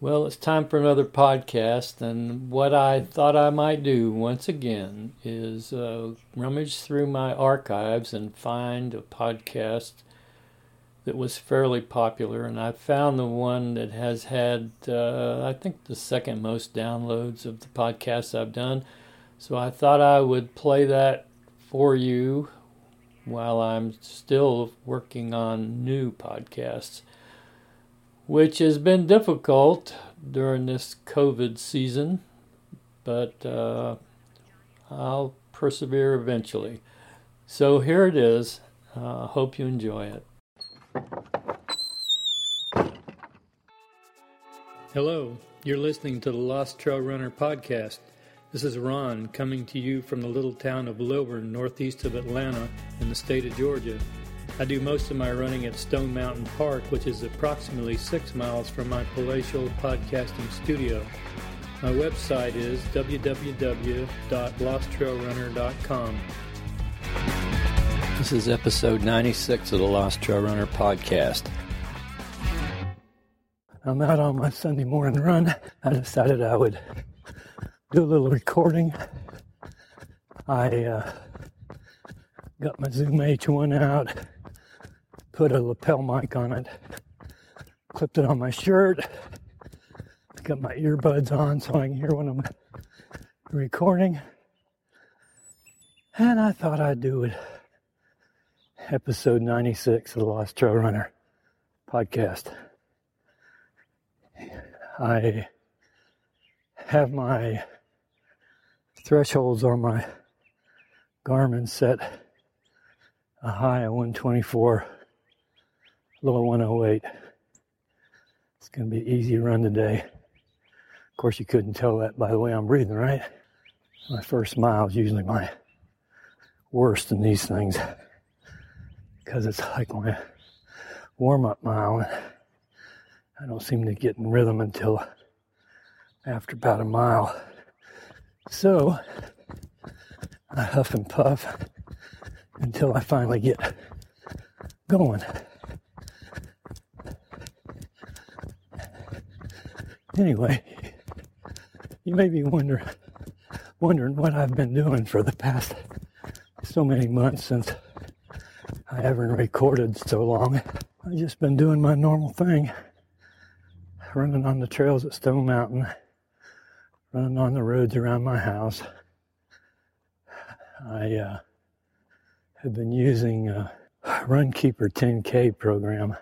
Well, it's time for another podcast, and what I thought I might do once again is uh, rummage through my archives and find a podcast that was fairly popular. And I found the one that has had, uh, I think, the second most downloads of the podcasts I've done. So I thought I would play that for you while I'm still working on new podcasts which has been difficult during this COVID season, but uh, I'll persevere eventually. So here it is. Uh, hope you enjoy it. Hello, you're listening to the Lost Trail Runner podcast. This is Ron coming to you from the little town of Lilburn, northeast of Atlanta, in the state of Georgia. I do most of my running at Stone Mountain Park, which is approximately six miles from my palatial podcasting studio. My website is www.losttrailrunner.com. This is episode 96 of the Lost Trail Runner podcast. I'm out on my Sunday morning run. I decided I would do a little recording. I uh, got my Zoom H1 out put a lapel mic on it, clipped it on my shirt, got my earbuds on so I can hear when I'm recording. And I thought I'd do it. Episode 96 of the Lost Trail Runner podcast. I have my thresholds on my Garmin set a high of 124 lower 108. It's going to be an easy run today. Of course, you couldn't tell that by the way I'm breathing, right? My first mile is usually my worst in these things because it's like my warm up mile. I don't seem to get in rhythm until after about a mile. So I huff and puff until I finally get going. Anyway, you may be wonder, wondering what I've been doing for the past so many months since I haven't recorded so long. I've just been doing my normal thing running on the trails at Stone Mountain, running on the roads around my house. I uh, have been using a Runkeeper 10K program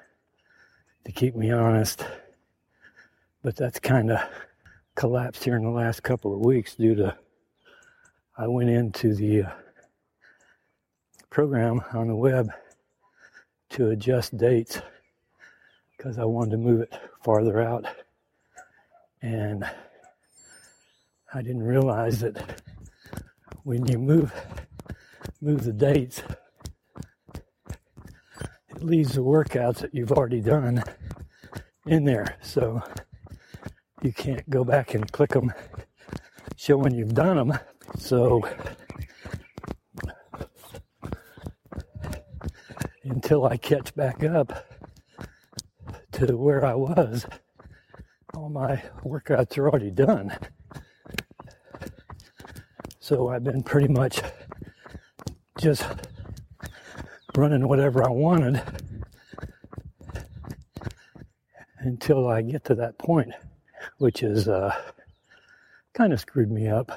to keep me honest but that's kind of collapsed here in the last couple of weeks due to I went into the uh, program on the web to adjust dates because I wanted to move it farther out. And I didn't realize that when you move move the dates it leaves the workouts that you've already done in there. So you can't go back and click them showing you've done them. So until I catch back up to where I was, all my workouts are already done. So I've been pretty much just running whatever I wanted until I get to that point which is uh, kind of screwed me up.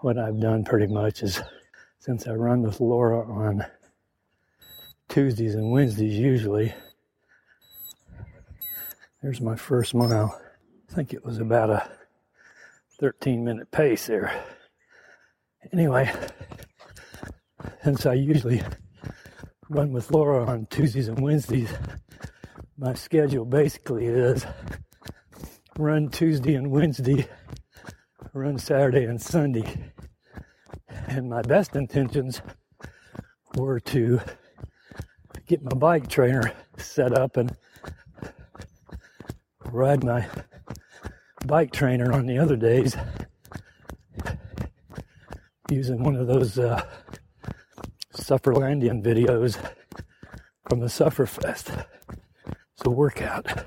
What I've done pretty much is since I run with Laura on Tuesdays and Wednesdays usually, there's my first mile. I think it was about a 13 minute pace there. Anyway, since I usually run with Laura on Tuesdays and Wednesdays, my schedule basically is run Tuesday and Wednesday, run Saturday and Sunday. And my best intentions were to get my bike trainer set up and ride my bike trainer on the other days using one of those uh, Sufferlandrian videos from the Sufferfest. It's a workout.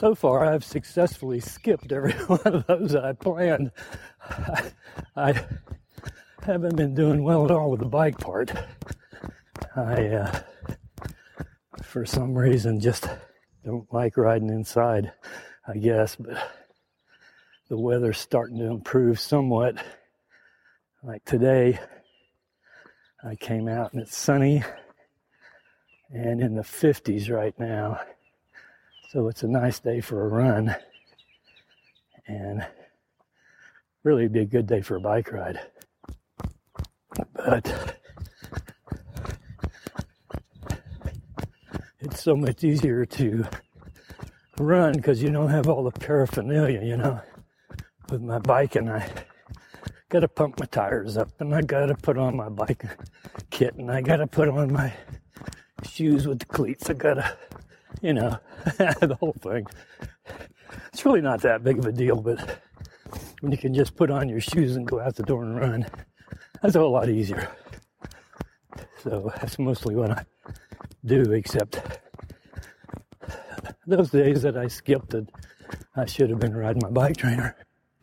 So far I've successfully skipped every one of those I planned. I, I haven't been doing well at all with the bike part. I, uh, for some reason, just don't like riding inside, I guess, but the weather's starting to improve somewhat. Like today, I came out and it's sunny and in the 50s right now. So it's a nice day for a run and really be a good day for a bike ride. But it's so much easier to run because you don't have all the paraphernalia, you know, with my bike and I gotta pump my tires up and I gotta put on my bike kit and I gotta put on my shoes with the cleats. I gotta, you know, the whole thing. It's really not that big of a deal, but when you can just put on your shoes and go out the door and run, that's a whole lot easier. So that's mostly what I do, except those days that I skipped it, I should have been riding my bike trainer.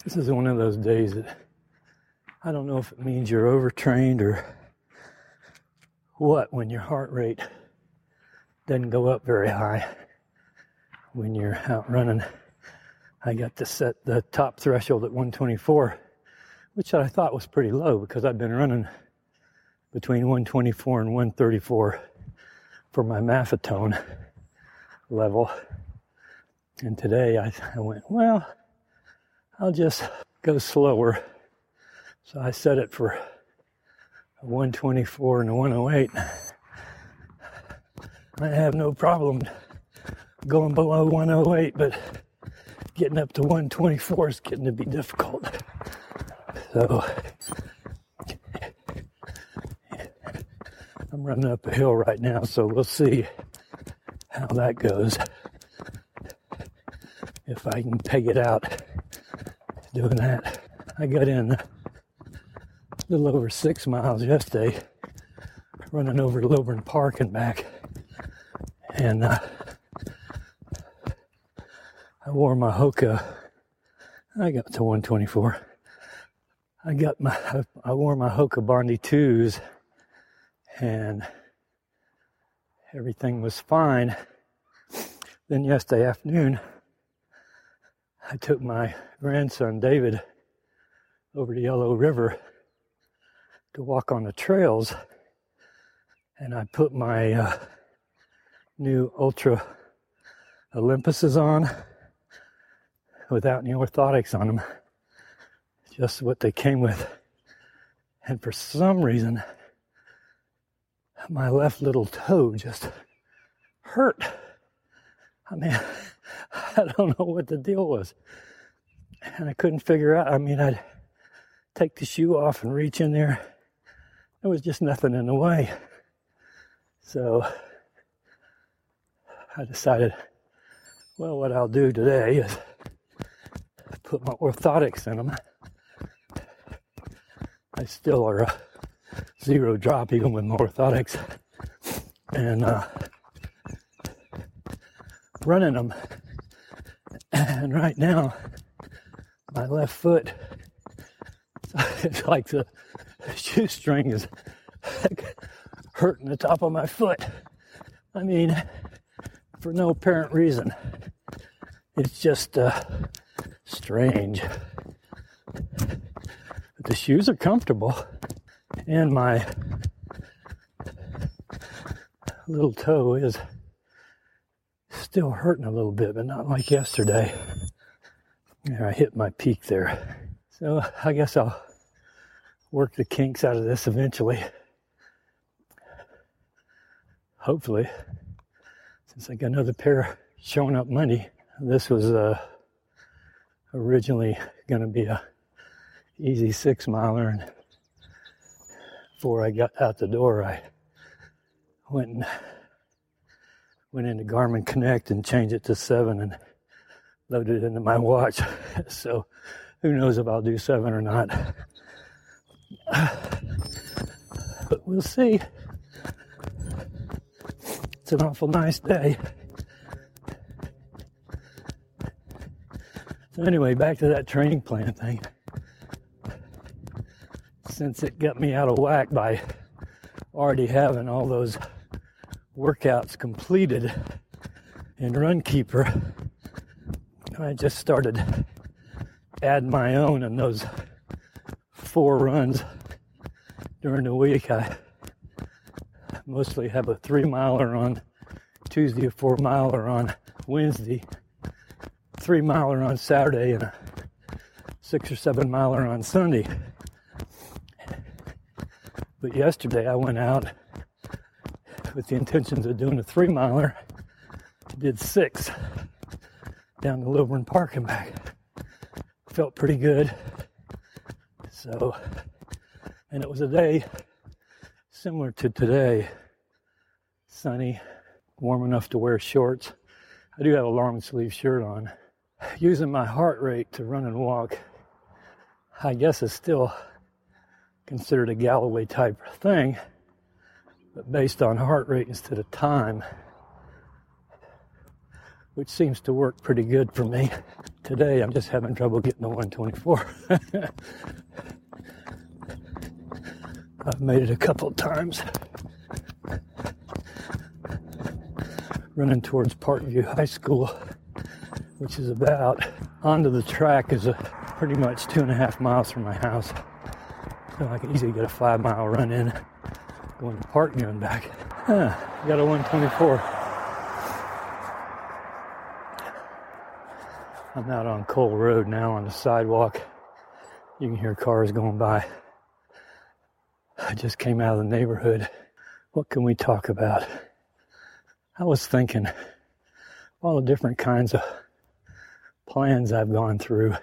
This is one of those days that I don't know if it means you're overtrained or what when your heart rate doesn't go up very high when you're out running. I got to set the top threshold at 124, which I thought was pretty low because I've been running between 124 and 134 for my maffetone level. And today I, I went, well, I'll just go slower. So I set it for 124 and a 108. I have no problem going below 108, but getting up to 124 is getting to be difficult. So I'm running up a hill right now, so we'll see how that goes. If I can peg it out doing that. I got in a little over six miles yesterday, running over Lilburn Park and back and uh, I wore my Hoka. I got to 124. I got my I wore my Hoka Bondi twos, and everything was fine. Then yesterday afternoon, I took my grandson David over to Yellow River to walk on the trails, and I put my uh, new Altra Olympuses on without any orthotics on them. Just what they came with. And for some reason, my left little toe just hurt. I mean, I don't know what the deal was. And I couldn't figure out. I mean, I'd take the shoe off and reach in there. There was just nothing in the way. So I decided, well, what I'll do today is put my orthotics in them. I still are a zero drop even with my orthotics. And uh, running them. And right now, my left foot, it's like the shoestring is hurting the top of my foot. I mean, for no apparent reason. It's just uh, strange. But the shoes are comfortable, and my little toe is still hurting a little bit, but not like yesterday. There, I hit my peak there. So I guess I'll work the kinks out of this eventually. Hopefully since I got another pair showing up Monday. This was uh, originally going to be a easy six miler, and before I got out the door, I went and went into Garmin Connect and changed it to seven and loaded it into my watch. so who knows if I'll do seven or not. But we'll see. It's an awful nice day. So, anyway, back to that training plan thing. Since it got me out of whack by already having all those workouts completed in Runkeeper, I just started adding my own in those four runs during the week. I mostly have a three miler on Tuesday, a four miler on Wednesday, three miler on Saturday, and a six or seven miler on Sunday. But yesterday I went out with the intentions of doing a three miler, did six down to Lilburn Park and back. Felt pretty good. So, and it was a day similar to today sunny, warm enough to wear shorts. I do have a long sleeve shirt on. Using my heart rate to run and walk, I guess is still considered a Galloway type thing, but based on heart rate instead of time, which seems to work pretty good for me. Today I'm just having trouble getting to 124. I've made it a couple times. Running towards Parkview High School, which is about onto the track is a pretty much two and a half miles from my house. So I can easily get a five mile run in going to Parkview and back. Huh, got a 124. I'm out on Cole Road now on the sidewalk. You can hear cars going by. I just came out of the neighborhood. What can we talk about? I was thinking all the different kinds of plans I've gone through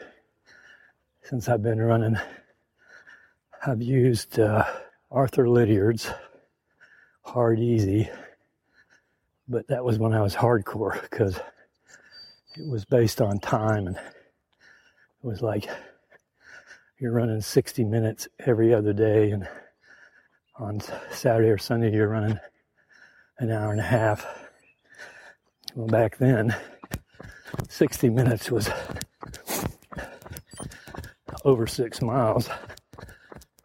since I've been running. I've used uh, Arthur Lydiard's Hard Easy, but that was when I was hardcore because it was based on time and it was like you're running 60 minutes every other day and on Saturday or Sunday, you're running an hour and a half. Well, back then, 60 minutes was over six miles.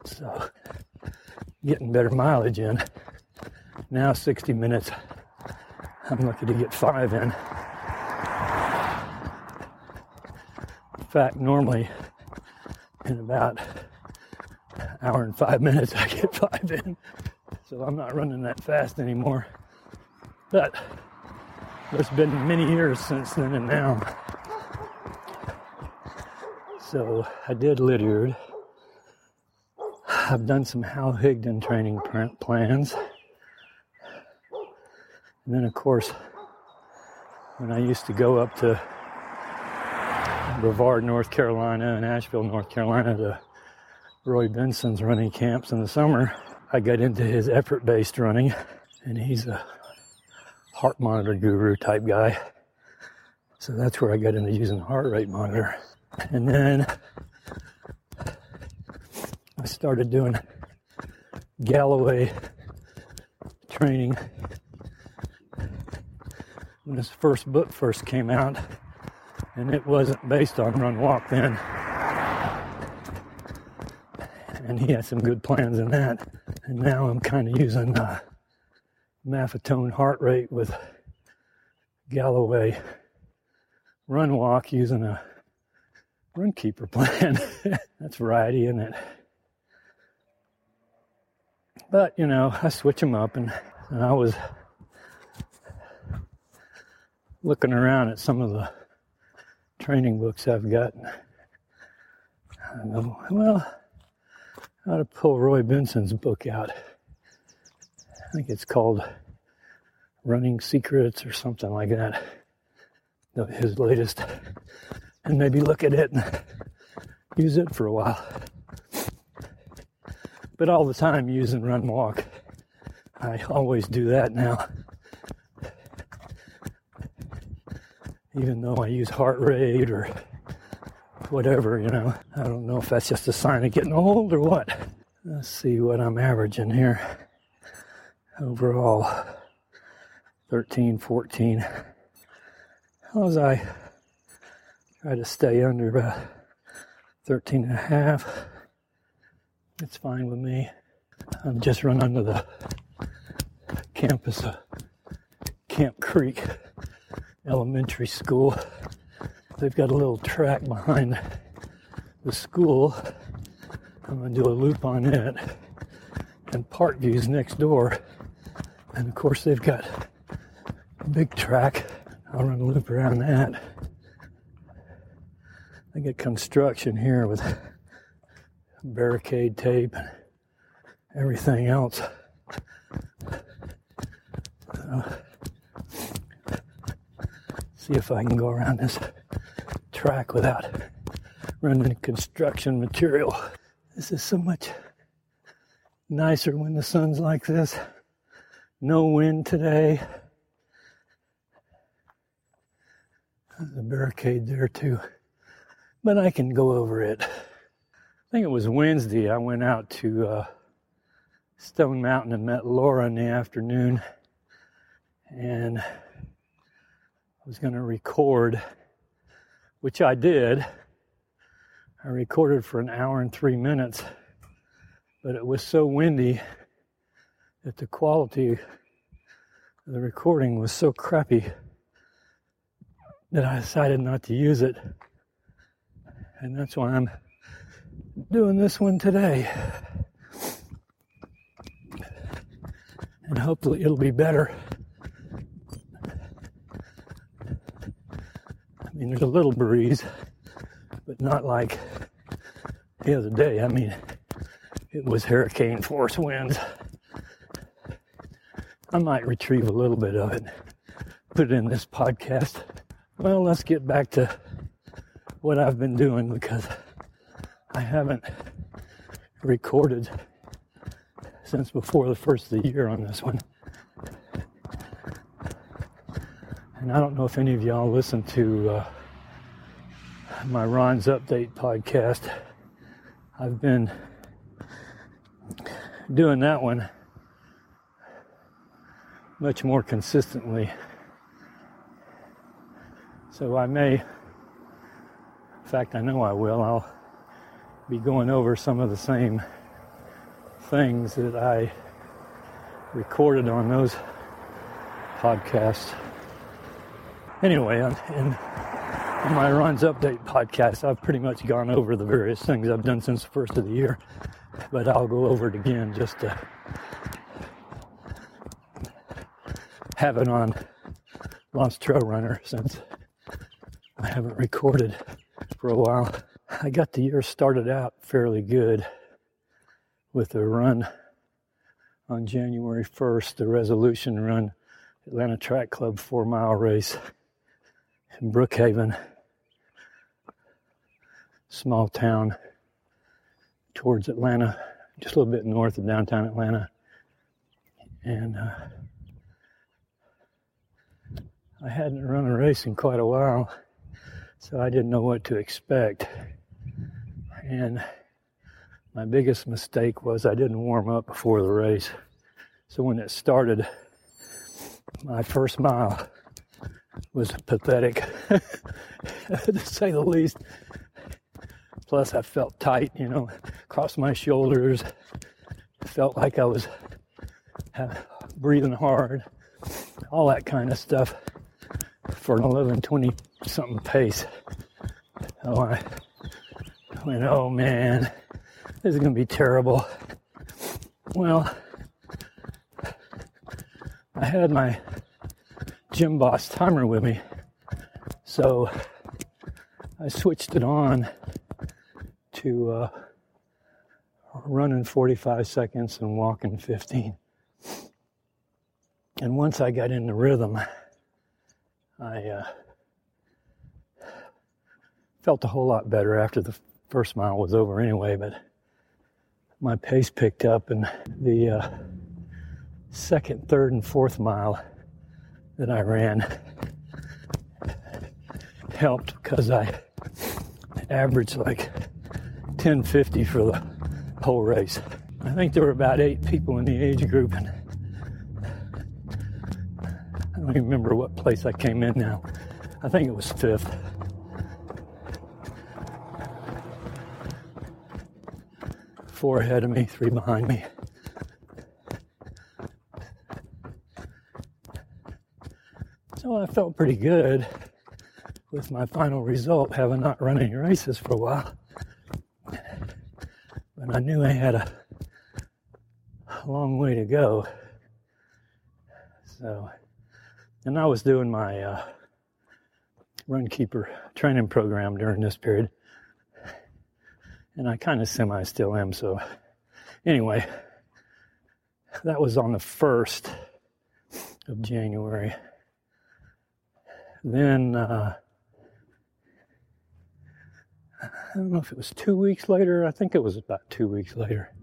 So, getting better mileage in. Now, 60 minutes, I'm lucky to get five in. In fact, normally, in about hour and five minutes, I get five in. So I'm not running that fast anymore. But it's been many years since then and now. So I did Lydiard. I've done some Hal Higdon training plans. And then, of course, when I used to go up to Brevard, North Carolina, and Asheville, North Carolina to Roy Benson's running camps in the summer, I got into his effort based running, and he's a heart monitor guru type guy. So that's where I got into using the heart rate monitor. And then I started doing Galloway training when this first book first came out, and it wasn't based on run walk then and he had some good plans in that. And now I'm kind of using uh, Maffetone heart rate with Galloway run walk using a Runkeeper plan. That's variety, isn't it? But you know, I switch them up, and, and I was looking around at some of the training books I've got. Well, I ought to pull Roy Benson's book out. I think it's called Running Secrets or something like that. His latest. And maybe look at it and use it for a while. But all the time use and run walk. I always do that now. Even though I use heart rate or whatever, you know. I don't know if that's just a sign of getting old or what. Let's see what I'm averaging here. Overall, 13, 14. How was I Try to stay under about 13 and a half. It's fine with me. I'm just run under the campus of Camp Creek Elementary School. They've got a little track behind the school. I'm going to do a loop on it. And Parkview's next door. And of course, they've got a big track. I'll run a loop around that. They get construction here with barricade tape and everything else. See if I can go around this track without running construction material. This is so much nicer when the sun's like this. No wind today. There's a barricade there too but I can go over it. I think it was Wednesday. I went out to uh, Stone Mountain and met Laura in the afternoon, and was going to record, which I did. I recorded for an hour and three minutes, but it was so windy that the quality of the recording was so crappy that I decided not to use it and that's why I'm doing this one today. And hopefully it'll be better. Mean, there's a little breeze, but not like the other day. I mean, it was hurricane force winds. I might retrieve a little bit of it, put it in this podcast. Well, let's get back to what I've been doing because I haven't recorded since before the first of the year on this one. And I don't know if any of y'all listen to uh, my Ron's Update podcast. I've been doing that one much more consistently. So I may in fact, I know I will. I'll be going over some of the same things that I recorded on those podcasts. Anyway, in, my Runs Update podcast, I've pretty much gone over the various things I've done since the first of the year, but I'll go over it again just to have it on Lost Trail Runner since I haven't recorded for a while. I got the year started out fairly good with a run on January 1st, the Resolution Run Atlanta Track Club four mile race in Brookhaven, small town towards Atlanta, just a little bit north of downtown Atlanta. And uh, I hadn't run a race in quite a while so I didn't know what to expect. And my biggest mistake was I didn't warm up before the race. So when it started, my first mile was pathetic, to say the least. Plus, I felt tight, you know, across my shoulders. Felt like I was uh, breathing hard, all that kind of stuff for an 11, 20 something pace. Oh, I went, oh man, this is going to be terrible. Well, I had my Gymboss timer with me, so I switched it on to uh, running 45 seconds and walking 15. And once I got in the rhythm, I uh, felt a whole lot better after the first mile was over anyway, but my pace picked up and the uh, second, third, and fourth mile that I ran helped because I averaged like 1050 for the whole race. I think there were about eight people in the age group, and I don't even remember what place I came in now. I think it was fifth. Four ahead of me, three behind me. So I felt pretty good with my final result, having not run any races for a while. But I knew I had a long way to go. So, and I was doing my uh, Runkeeper training program during this period. And I kind of semi still am. So, anyway, that was on the 1st of January. Then, uh, I don't know if it was two weeks later. I think it was about two weeks later.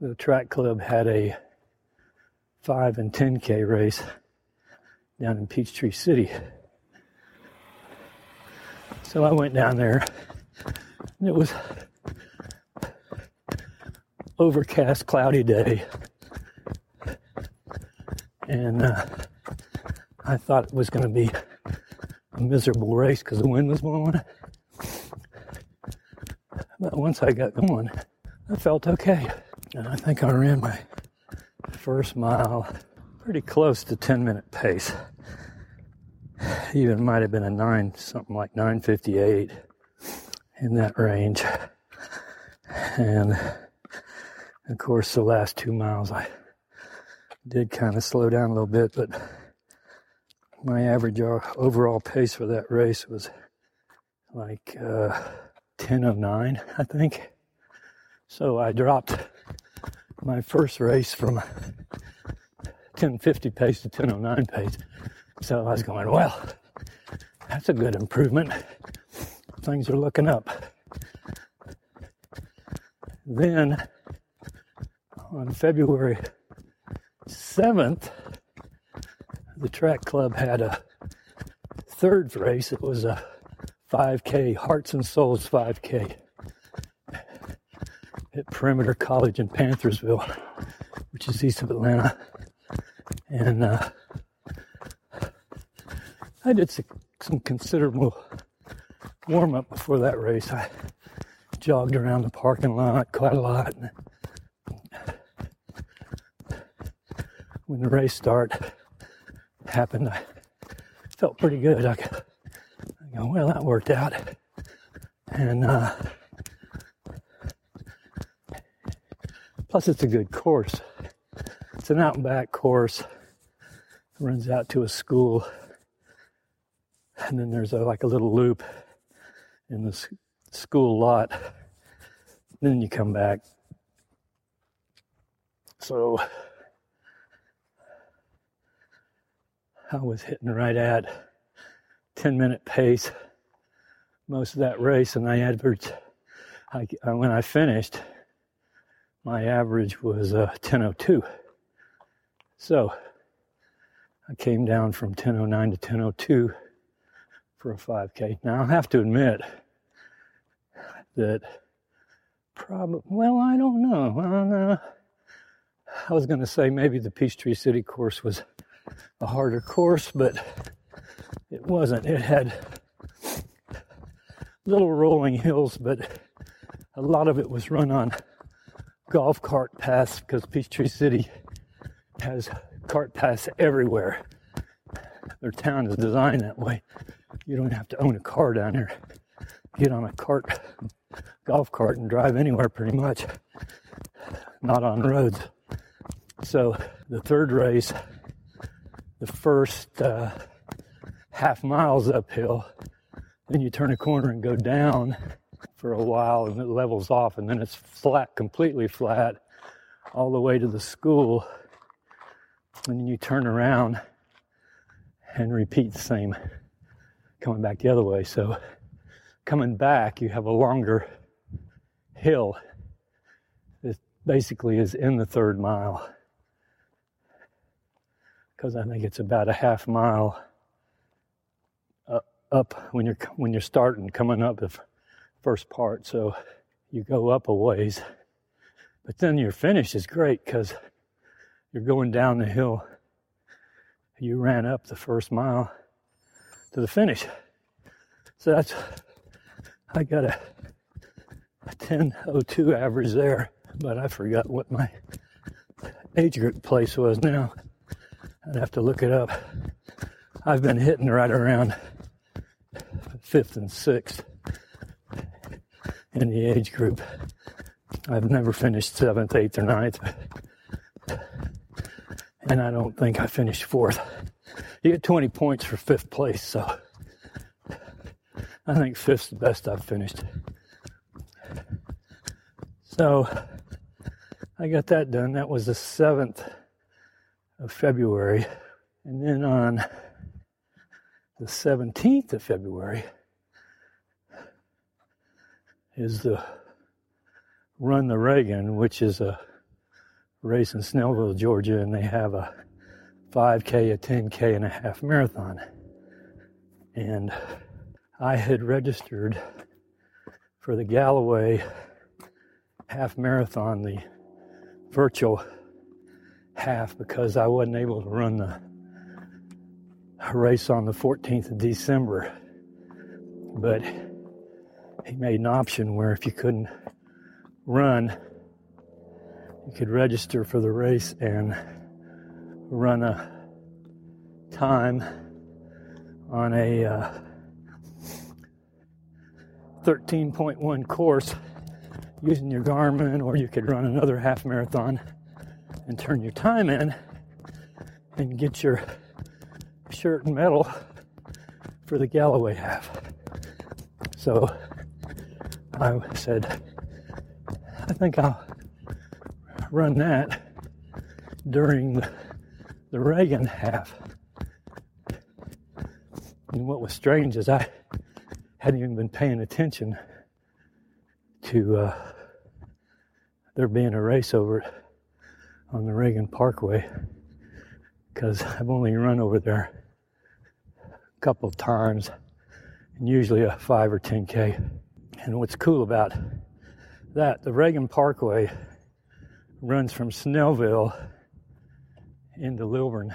The track club had a 5 and 10K race down in Peachtree City. So I went down there. And it was overcast, cloudy day. And uh, I thought it was going to be a miserable race because the wind was blowing. But once I got going, I felt okay. And I think I ran my first mile pretty close to 10 minute pace. Even might have been a nine, something like 958 in that range. And of course, the last two miles I did kind of slow down a little bit, but my average overall pace for that race was like uh, 1009, I think. So I dropped my first race from 1050 pace to 1009 pace. So I was going, well, that's a good improvement. Things are looking up. Then on February 7th, the track club had a third race. It was a 5K, Hearts and Souls 5K at Perimeter College in Panthersville, which is east of Atlanta. And uh, I did some considerable warm up before that race. I jogged around the parking lot quite a lot. when the race start happened, I felt pretty good. I, go, well, that worked out. And uh, plus, it's a good course. It's an out and back course. It runs out to a school. And then there's a, like a little loop in the school lot. Then you come back. So I was hitting right at 10 minute pace most of that race, and I averaged, I, when I finished, my average was uh, 1002. So I came down from 1009 to 1002 for a 5K. Now I have to admit that probably, well, I don't know. I, don't know. I was going to say maybe the Peachtree City course was a harder course, but it wasn't. It had little rolling hills, but a lot of it was run on golf cart paths because Peachtree City has cart paths everywhere. Their town is designed that way. You don't have to own a car down here. Get on a cart, golf cart, and drive anywhere pretty much. Not on roads. So the third race, the first uh, half miles uphill, then you turn a corner and go down for a while, and it levels off, and then it's flat, completely flat, all the way to the school. And then you turn around and repeat the same, coming back the other way. So, coming back, you have a longer hill that basically is in the third mile because I think it's about a half mile up when you're when you're starting coming up the first part. So you go up a ways, but then your finish is great because you're going down the hill. You ran up the first mile to the finish. So that's I got a a 10.02 average there, but I forgot what my age group place was now. I'd have to look it up. I've been hitting right around fifth and sixth in the age group. I've never finished seventh, eighth, or ninth, and I don't think I finished fourth. You get 20 points for fifth place, so I think fifth's the best I've finished. So I got that done. That was the 7th of February. And then on the 17th of February is the Run the Reagan, which is a race in Snellville, Georgia, and they have a 5K, a 10K, and a half marathon. And I had registered for the Galloway half marathon, the virtual half, because I wasn't able to run the race on the 14th of December. But he made an option where if you couldn't run, you could register for the race and run a time on a uh, 13.1 course using your Garmin, or you could run another half marathon and turn your time in and get your shirt and medal for the Galloway half. So I said, I think I'll run that during the, Reagan half. And what was strange is I hadn't even been paying attention to uh, there being a race over on the Reagan Parkway because I've only run over there a couple times and usually a 5 or 10k. And what's cool about that, the Reagan Parkway runs from Snellville into Lilburn.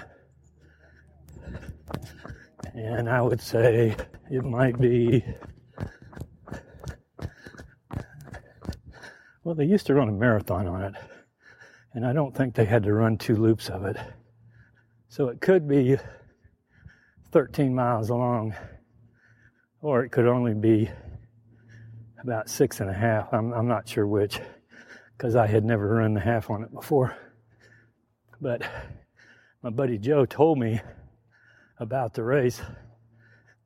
And I would say it might be, well, they used to run a marathon on it, and I don't think they had to run two loops of it. So it could be 13 miles long, or it could only be about six and a half. I'm, I'm not sure which, because I had never run the half on it before. But my buddy Joe told me about the race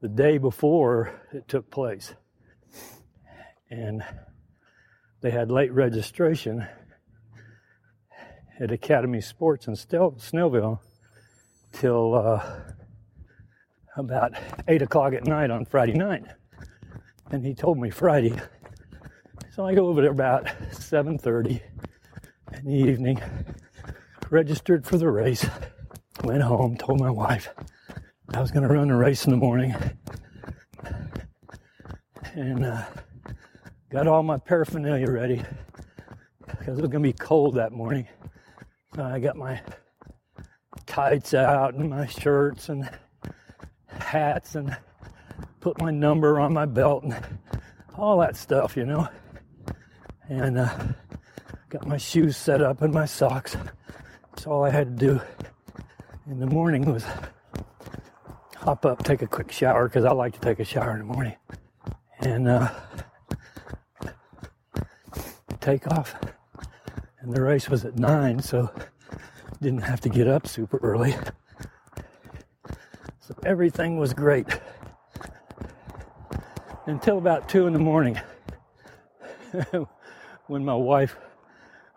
the day before it took place. And they had late registration at Academy Sports in Snellville till uh, about 8 o'clock at night on Friday night and he told me Friday. So I go over there about 7:30 in the evening, registered for the race, went home, told my wife I was going to run a race in the morning, and uh, got all my paraphernalia ready because it was going to be cold that morning. I got my tights out and my shirts and hats and put my number on my belt and all that stuff, you know. And uh, got my shoes set up and my socks. That's all I had to do in the morning was hop up, take a quick shower because I like to take a shower in the morning, and uh, take off. And the race was at nine, so didn't have to get up super early. So everything was great until about two in the morning when my wife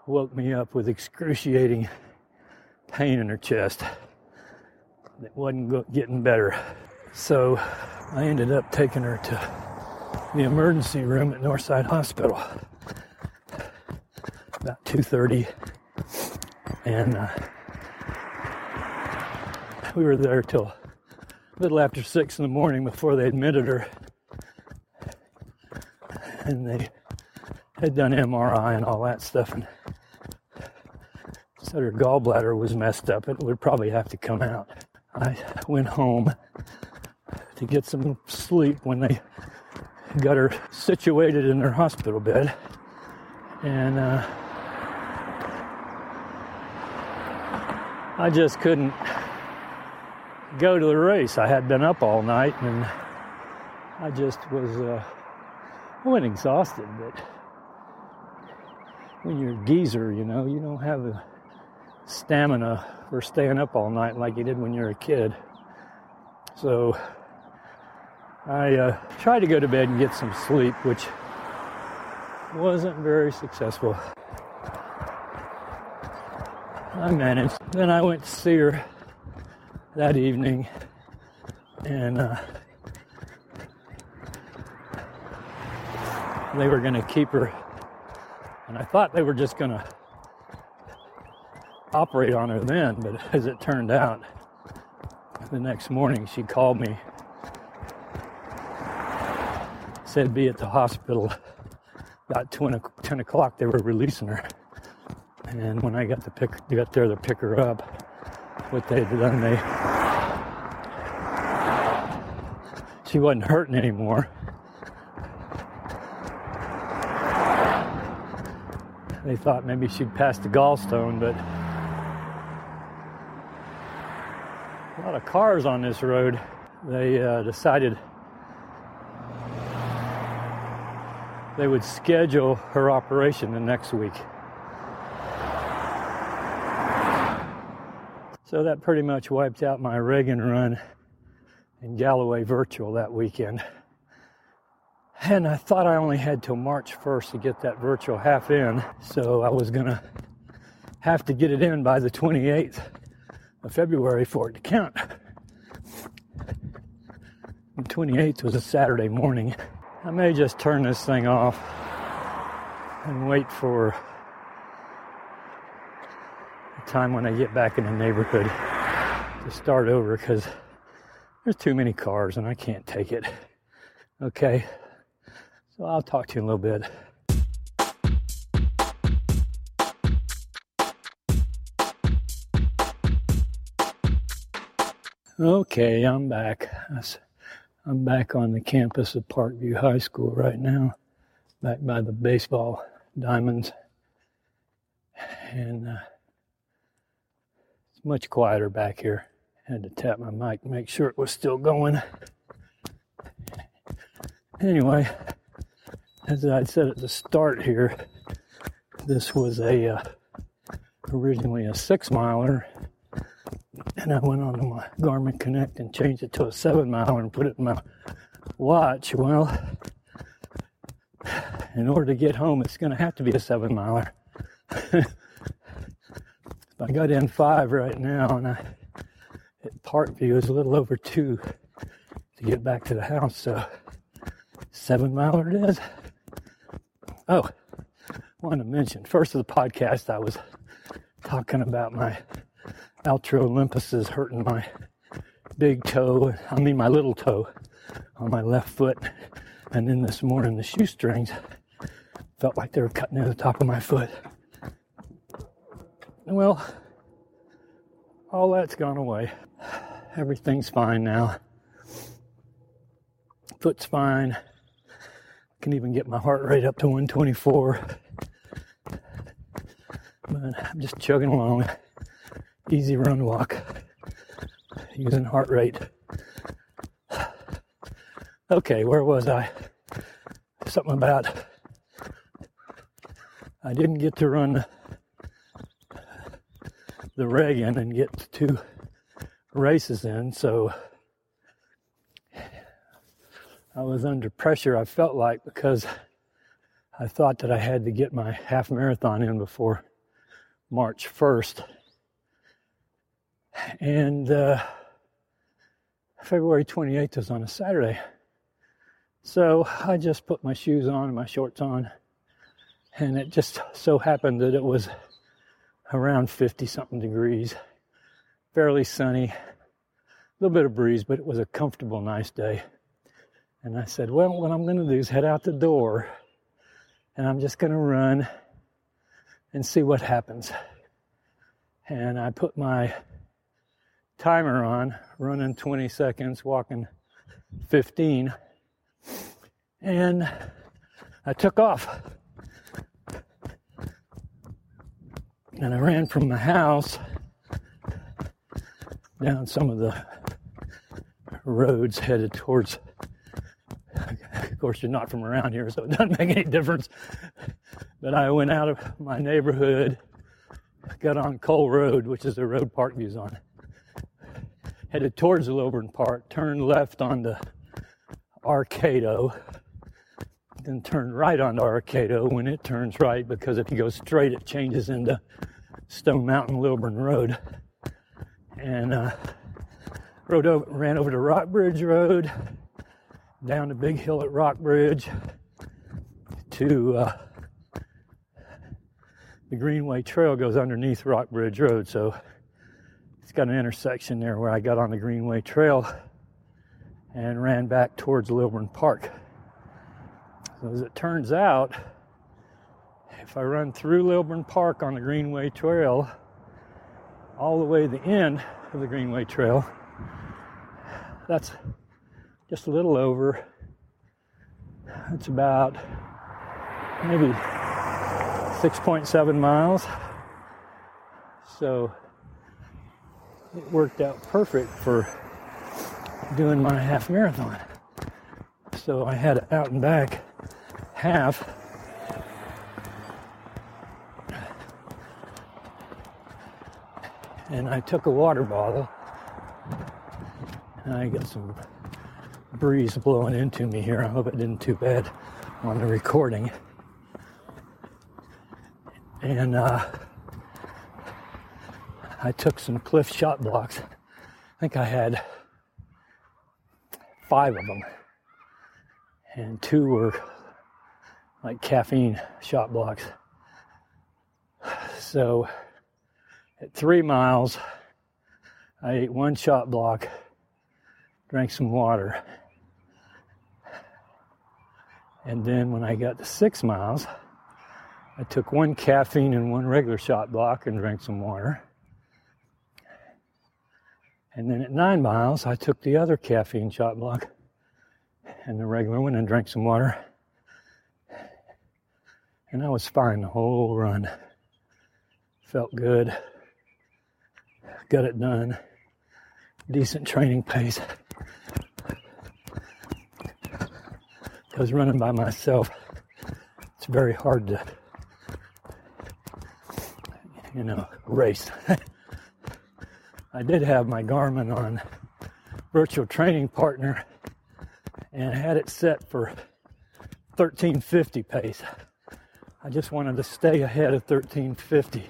woke me up with excruciating pain in her chest that wasn't getting better. So I ended up taking her to the emergency room at Northside Hospital about 2:30 and uh, we were there till a little after 6 in the morning before they admitted her and they had done MRI and all that stuff and said her gallbladder was messed up. It would probably have to come out. I went home to get some sleep when they got her situated in her hospital bed. And uh, I just couldn't go to the race. I had been up all night and I just was, uh, I wasn't exhausted, but when you're a geezer, you know, you don't have the stamina for staying up all night like you did when you were a kid. So I uh, tried to go to bed and get some sleep, which wasn't very successful. I managed. Then I went to see her that evening, and uh, they were going to keep her. And I thought they were just going to operate on her then, but as it turned out, the next morning she called me, said be at the hospital about 10 o'clock. They were releasing her. And when I got to pick, got there to pick her up, what they had done, they she wasn't hurting anymore. They thought maybe she'd passed the gallstone, but a lot of cars on this road. They uh, decided they would schedule her operation the next week. So that pretty much wiped out my Reagan run in Galloway Virtual that weekend. And I thought I only had till March 1st to get that virtual half in, so I was gonna have to get it in by the 28th of February for it to count. The 28th was a Saturday morning. I may just turn this thing off and wait for time when I get back in the neighborhood to start over because there's too many cars and I can't take it. Okay, so I'll talk to you in a little bit. Okay, I'm back. I'm back on the campus of Parkview High School right now, back by the baseball diamonds. And uh, much quieter back here. Had to tap my mic to make sure it was still going. Anyway, as I said at the start here, this was a uh, originally a six miler, and I went onto my Garmin Connect and changed it to a seven miler and put it in my watch. Well, in order to get home, it's going to have to be a seven miler. I got in five right now, and I at Parkview is a little over two to get back to the house. So seven miler it is. Oh, want to mention first of the podcast, I was talking about my Altra Olympuses hurting my big toe. I mean my little toe on my left foot, and then this morning the shoestrings felt like they were cutting at the top of my foot. Well, all that's gone away. Everything's fine now. Foot's fine. Can even get my heart rate up to 124. But I'm just chugging along. Easy run walk. Using heart rate. Okay, where was I? Something about I didn't get to run the Reagan and get two races in. So I was under pressure, I felt like, because I thought that I had to get my half marathon in before March 1st. And uh, February 28th was on a Saturday. So I just put my shoes on and my shorts on. And it just so happened that it was around 50 something degrees, fairly sunny, a little bit of breeze, but it was a comfortable, nice day. And I said, Well, what I'm going to do is head out the door and I'm just going to run and see what happens. And I put my timer on, running 20 seconds, walking 15. And I took off. And I ran from the house down some of the roads headed towards. Of course, you're not from around here, so it doesn't make any difference. But I went out of my neighborhood, got on Cole Road, which is the road Parkview's on, headed towards the Lilburn Park, turned left onto Arcado, then turn right onto Arcado when it turns right, because if you go straight, it changes into Stone Mountain Lilburn Road. And uh, rode over, ran over to Rockbridge Road, down the big hill at Rockbridge to uh, the Greenway Trail goes underneath Rockbridge Road. So it's got an intersection there where I got on the Greenway Trail and ran back towards Lilburn Park. So as it turns out, if I run through Lilburn Park on the Greenway Trail, all the way to the end of the Greenway Trail, that's just a little over. It's about maybe 6.7 miles. So it worked out perfect for doing my half marathon. So I had it out and back half. And I took a water bottle and I got some breeze blowing into me here. I hope it didn't too bad on the recording. And uh, I took some Clif Shot Bloks. I think I had five of them, and two were like caffeine shot blocks. So at three miles, I ate one shot block drank some water. And then when I got to six miles, I took one caffeine and one regular shot block and drank some water. And then at nine miles, I took the other caffeine shot block and the regular one and drank some water. And I was fine the whole run. Felt good. Got it done. Decent training pace. I was running by myself. It's very hard to, you know, race. I did have my Garmin on virtual training partner and had it set for 1350 pace. I just wanted to stay ahead of 1350.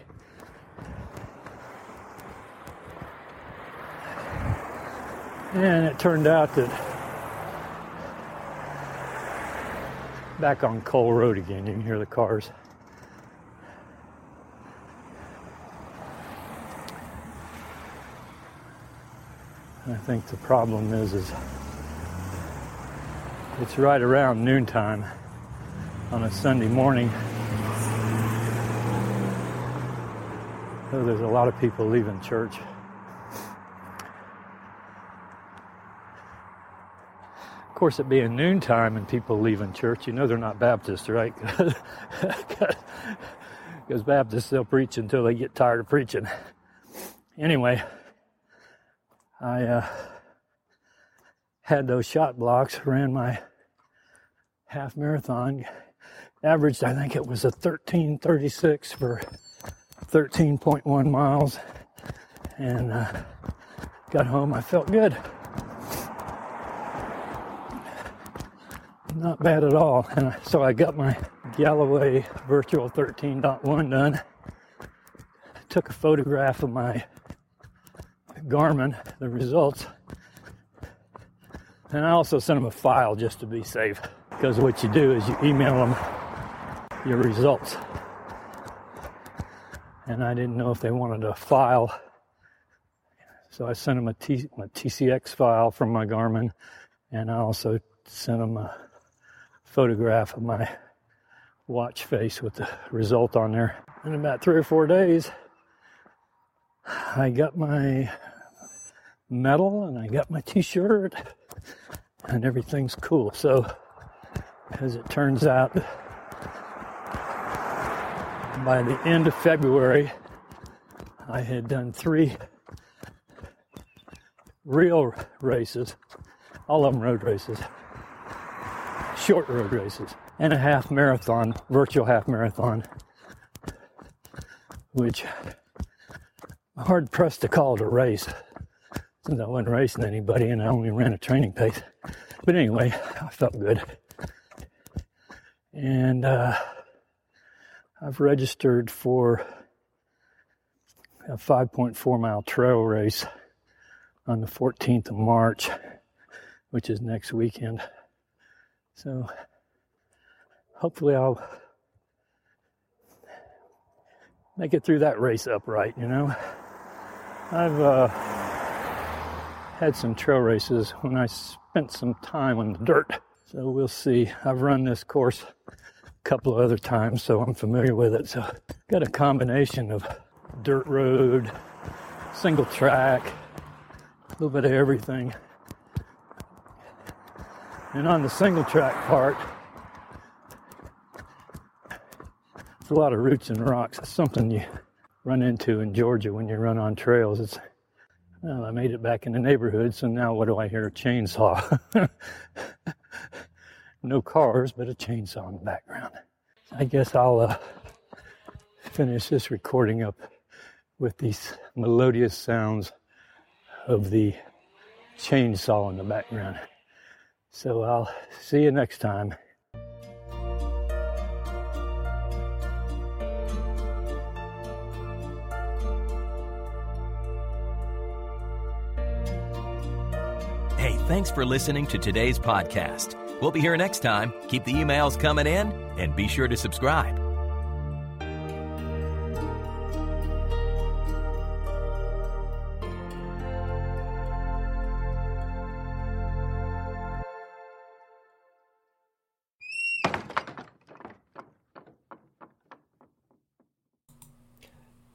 And it turned out that back on Cole Road again. You can hear the cars. I think the problem is, is it's right around noontime on a Sunday morning. So there's a lot of people leaving church. Of course, it being noontime and people leaving church, you know they're not Baptists, right? Because Baptists, they'll preach until they get tired of preaching. Anyway, I uh, had those shot blocks, ran my half marathon, averaged, I think it was a 1336 for 13.1 miles, and uh, got home. I felt good. not bad at all. And so I got my Galloway Virtual 13.1 done. Took a photograph of my Garmin, the results. And I also sent them a file just to be safe. Because what you do is you email them your results. And I didn't know if they wanted a file. So I sent them a, T, a TCX file from my Garmin. And I also sent them a photograph of my watch face with the result on there. In about three or four days, I got my medal and I got my t shirt and everything's cool. So, as it turns out, by the end of February, I had done three real races, all of them road races, short road races, and a half marathon, virtual half marathon, which I'm hard pressed to call it a race since I wasn't racing anybody and I only ran a training pace. But anyway, I felt good. And uh, I've registered for a 5.4 mile trail race on the 14th of March, which is next weekend. So hopefully I'll make it through that race upright, you know. I've uh, had some trail races when I spent some time on the dirt. So we'll see. I've run this course couple of other times, so I'm familiar with it. So got a combination of dirt road, single track, a little bit of everything. And on the single track part, it's a lot of roots and rocks. It's something you run into in Georgia when you run on trails. It's well, I made it back in the neighborhood, so now what do I hear? A chainsaw. no cars, but a chainsaw in the background. I guess I'll uh, finish this recording up with these melodious sounds of the chainsaw in the background. So I'll see you next time. Hey, thanks for listening to today's podcast. We'll be here next time. Keep the emails coming in and be sure to subscribe.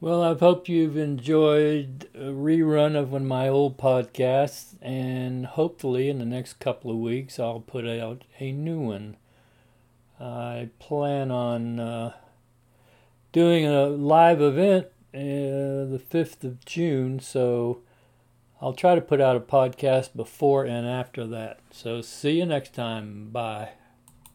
Well, I hope you've enjoyed a rerun of one of my old podcasts, and hopefully in the next couple of weeks I'll put out a new one. I plan on uh, doing a live event uh, the 5th of June, so I'll try to put out a podcast before and after that. So see you next time. Bye.